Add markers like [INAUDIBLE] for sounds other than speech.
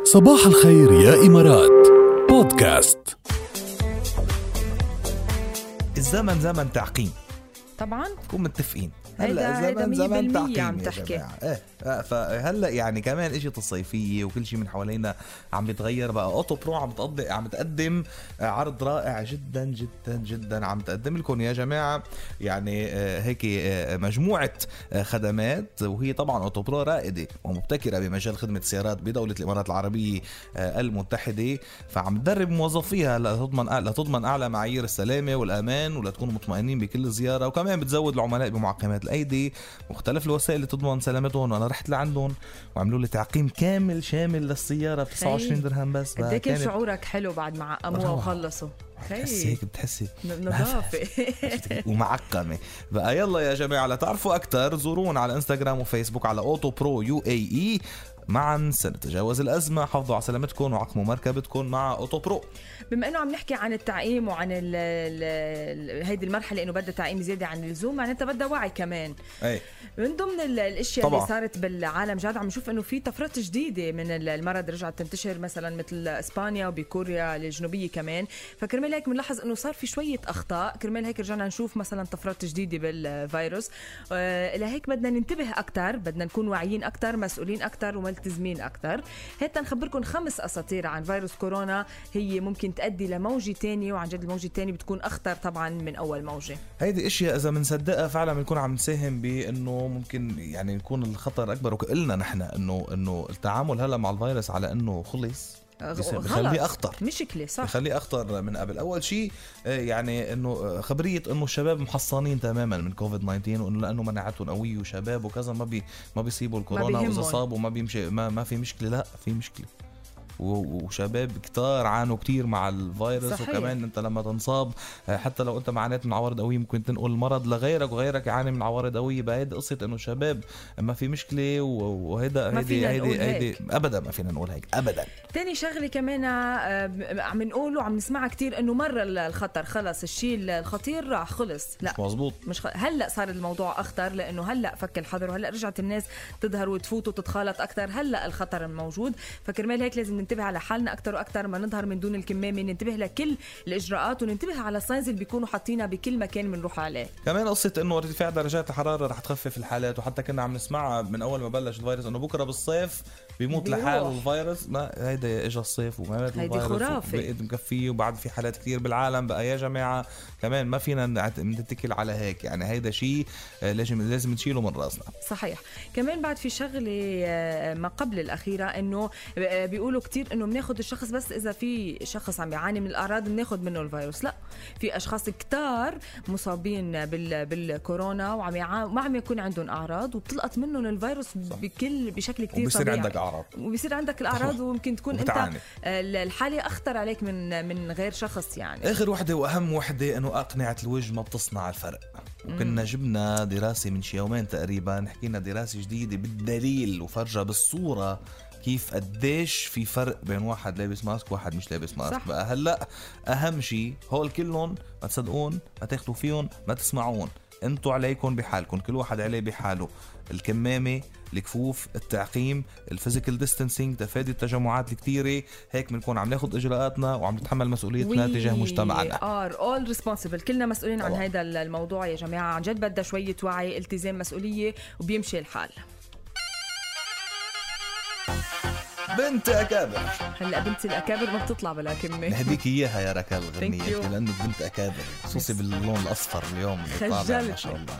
صباح الخير يا إمارات. بودكاست. الزمن زمن تعقيم. طبعا. نكون متفقين. هيدا- هيدا زمن زمن 100% تعقيم عم تحكي. إيه فهلأ يعني كمان اجت الصيفيه وكل شيء من حوالينا عم بيتغير بقى. أوتو برو عم تقضي عم تقدم آه، عرض رائع جدا جدا جدا عم تقدم لكم يا جماعة. يعني آه، هيك آه، مجموعة خدمات. وهي طبعا أوتو برو رائدة ومبتكرة بمجال خدمة السيارات بدولة الإمارات العربية المتحدة. فعم تدرب موظفيها لتضمن لتضمن أعلى معايير السلامة والأمان ولتكونوا مطمئنين بكل زيارة. وكمان بتزود العملاء بمعقمات. الأيدي مختلف الوسائل اللي تضمن سلامتهم. وأنا رحت لعندهم وعملوا لي تعقيم كامل شامل للسيارة ب 29 درهم بس. قد إيه كان شعورك حلو بعد ما عقموها. وخلصوا؟ بتحسي هيك بتحسي. نظافة. [LAUGHS] ومعقمة. بقى يلا يا جماعة لتعرفوا أكثر زورونا على إنستغرام وفيسبوك على أوتو برو UAE. معا سنتجاوز الأزمة. حافظوا على سلامتكم وعقموا مركبتكم مع أوتو برو. بما إنه عم نحكي عن التعقيم وعن ال ال هيدي المرحلة إنه بدها تعقيم زيادة عن اللزوم معناتها بدها وعي كمان. أي من ضمن ال- الأشياء طبعاً. اللي صارت بالعالم جاد عم نشوف إنه في طفرات جديدة من ال- المرض رجعت تنتشر مثلا مثل إسبانيا وبكوريا الجنوبية كمان. فكرمال هيك بنلاحظ إنه صار في شوية أخطاء. كرمال هيك رجعنا نشوف مثلا طفرات جديدة بالفيروس. آه لهيك بدنا ننتبه أكثر بدنا نكون واعيين أكثر مسؤولين أكثر وملتزمين أكثر. هيك نخبركم خمس أساطير عن فيروس كورونا. هي ممكن تؤدي لموجة تانية وعن جد الموجة الثانية بتكون أخطر طبعا من أول موجة. هيدي إشياء إذا بنصدقها فعلا بنكون عم نساهم بإنه ممكن يعني يكون الخطر أكبر. وقلنا نحن انه إنه التعامل هلأ مع الفيروس على إنه خلص. بخليه أخطر. مشكله صح. بخليه أخطر من قبل. أول شيء آه، يعني إنه آه، خبرية إنه الشباب محصنين تماما من كوفيد 19 وإنه لأنه مناعتهم قويه وشباب وكذا ما بي ما بيصيبوا الكورونا وإذا. صابوا ما بيمشي ما, ما في مشكلة. لا في مشكلة. وشباب كتار عانوا كتير مع الفيروس صحيح. وكمان انت لما تنصاب حتى لو انت ما عانيت من عوارض قوية ممكن تنقل المرض لغيرك وغيرك يعاني من عوارض قوية. بقى هيدي قصة إنه شباب ما في مشكلة وهيدا هيدي هيدي هيدي. ابدا ما فينا نقول هيك ابدا. تاني شغلة كمان آه، عم نقول وعم نسمعها كتير إنه مر الخطر خلص الشيء الخطير راح خلص. لا مزبوط مش خ... هلأ صار الموضوع أخطر لإنه هلأ فك الحظر وهلأ رجعت الناس تظهر وتفوت وتتخالط أكثر هلأ الخطر موجود. فكرمال هيك لازم ننتبه على حالنا أكثر وأكثر ما نظهر من دون الكمامه ننتبه لكل الإجراءات وننتبه على الساينز اللي بيكونوا حاطينها بكل مكان بنروح عليه. كمان قصة إنه ارتفاع درجات الحرارة رح تخفف الحالات وحتى كنا عم نسمعها من أول ما بلش الفيروس إنه بكرة بالصيف بيموت. لحاله الفيروس. ما هيدا اجى الصيف وما هيدي خرافة. وبقيت مكفيه وبعد في حالات كثير بالعالم بقى يا جماعة كمان ما فينا نتكل على هيك. يعني هيدا شيء آه، لازم لازم نشيله من راسنا. صحيح. كمان بعد في شغلة آه، ما قبل الأخيرة إنه آه، بيقولوا كتير إنه بناخذ الشخص بس إذا في شخص عم بيعاني من الأعراض بناخذ منه الفيروس. لا في أشخاص كتار مصابين بال بالكورونا وعم. ما عم يكون عندهم أعراض وبتلقط منهم الفيروس بكل بشكل كتير وبصير طبيعي. عندك أعراض. وبصير عندك الأعراض وممكن تكون أنت وبتعاني. آه، الحالة أخطر عليك من من غير شخص يعني. آخر وحدة وأهم وحدة إنه أقنعة الوجه ما بتصنع الفرق. وكنا جبنا دراسة من شي يومين تقريبا حكينا دراسة جديدة بالدليل وفرجة بالصورة كيف قديش في فرق بين واحد لابس ماسك وواحد مش لابس ماسك. صح. بقى هلأ أهم شيء هول كلهم ما تصدقون ما تاخذوا فيهم ما تسمعون. أنتوا عليكم بحالكم كل واحد عليه بحاله. الكمامة الكفوف التعقيم ال physical distancing تفادي التجمعات الكتيرة. هيك بنكون عم ناخذ إجراءاتنا وعم نتحمل مسؤوليتنا تجاه مجتمعنا. are all responsible كلنا مسؤولين عن. هذا الموضوع يا جماعة. عن جد بدها شوية وعي التزام مسؤولية وبيمشي الحال. بنت أكابر هلا بنت الأكابر ما بتطلع بلا كمه نهديك إياها يا ركال you. لأنه بنت أكابر خصوصي باللون الأصفر اليوم اللي طالع ما. شاء الله.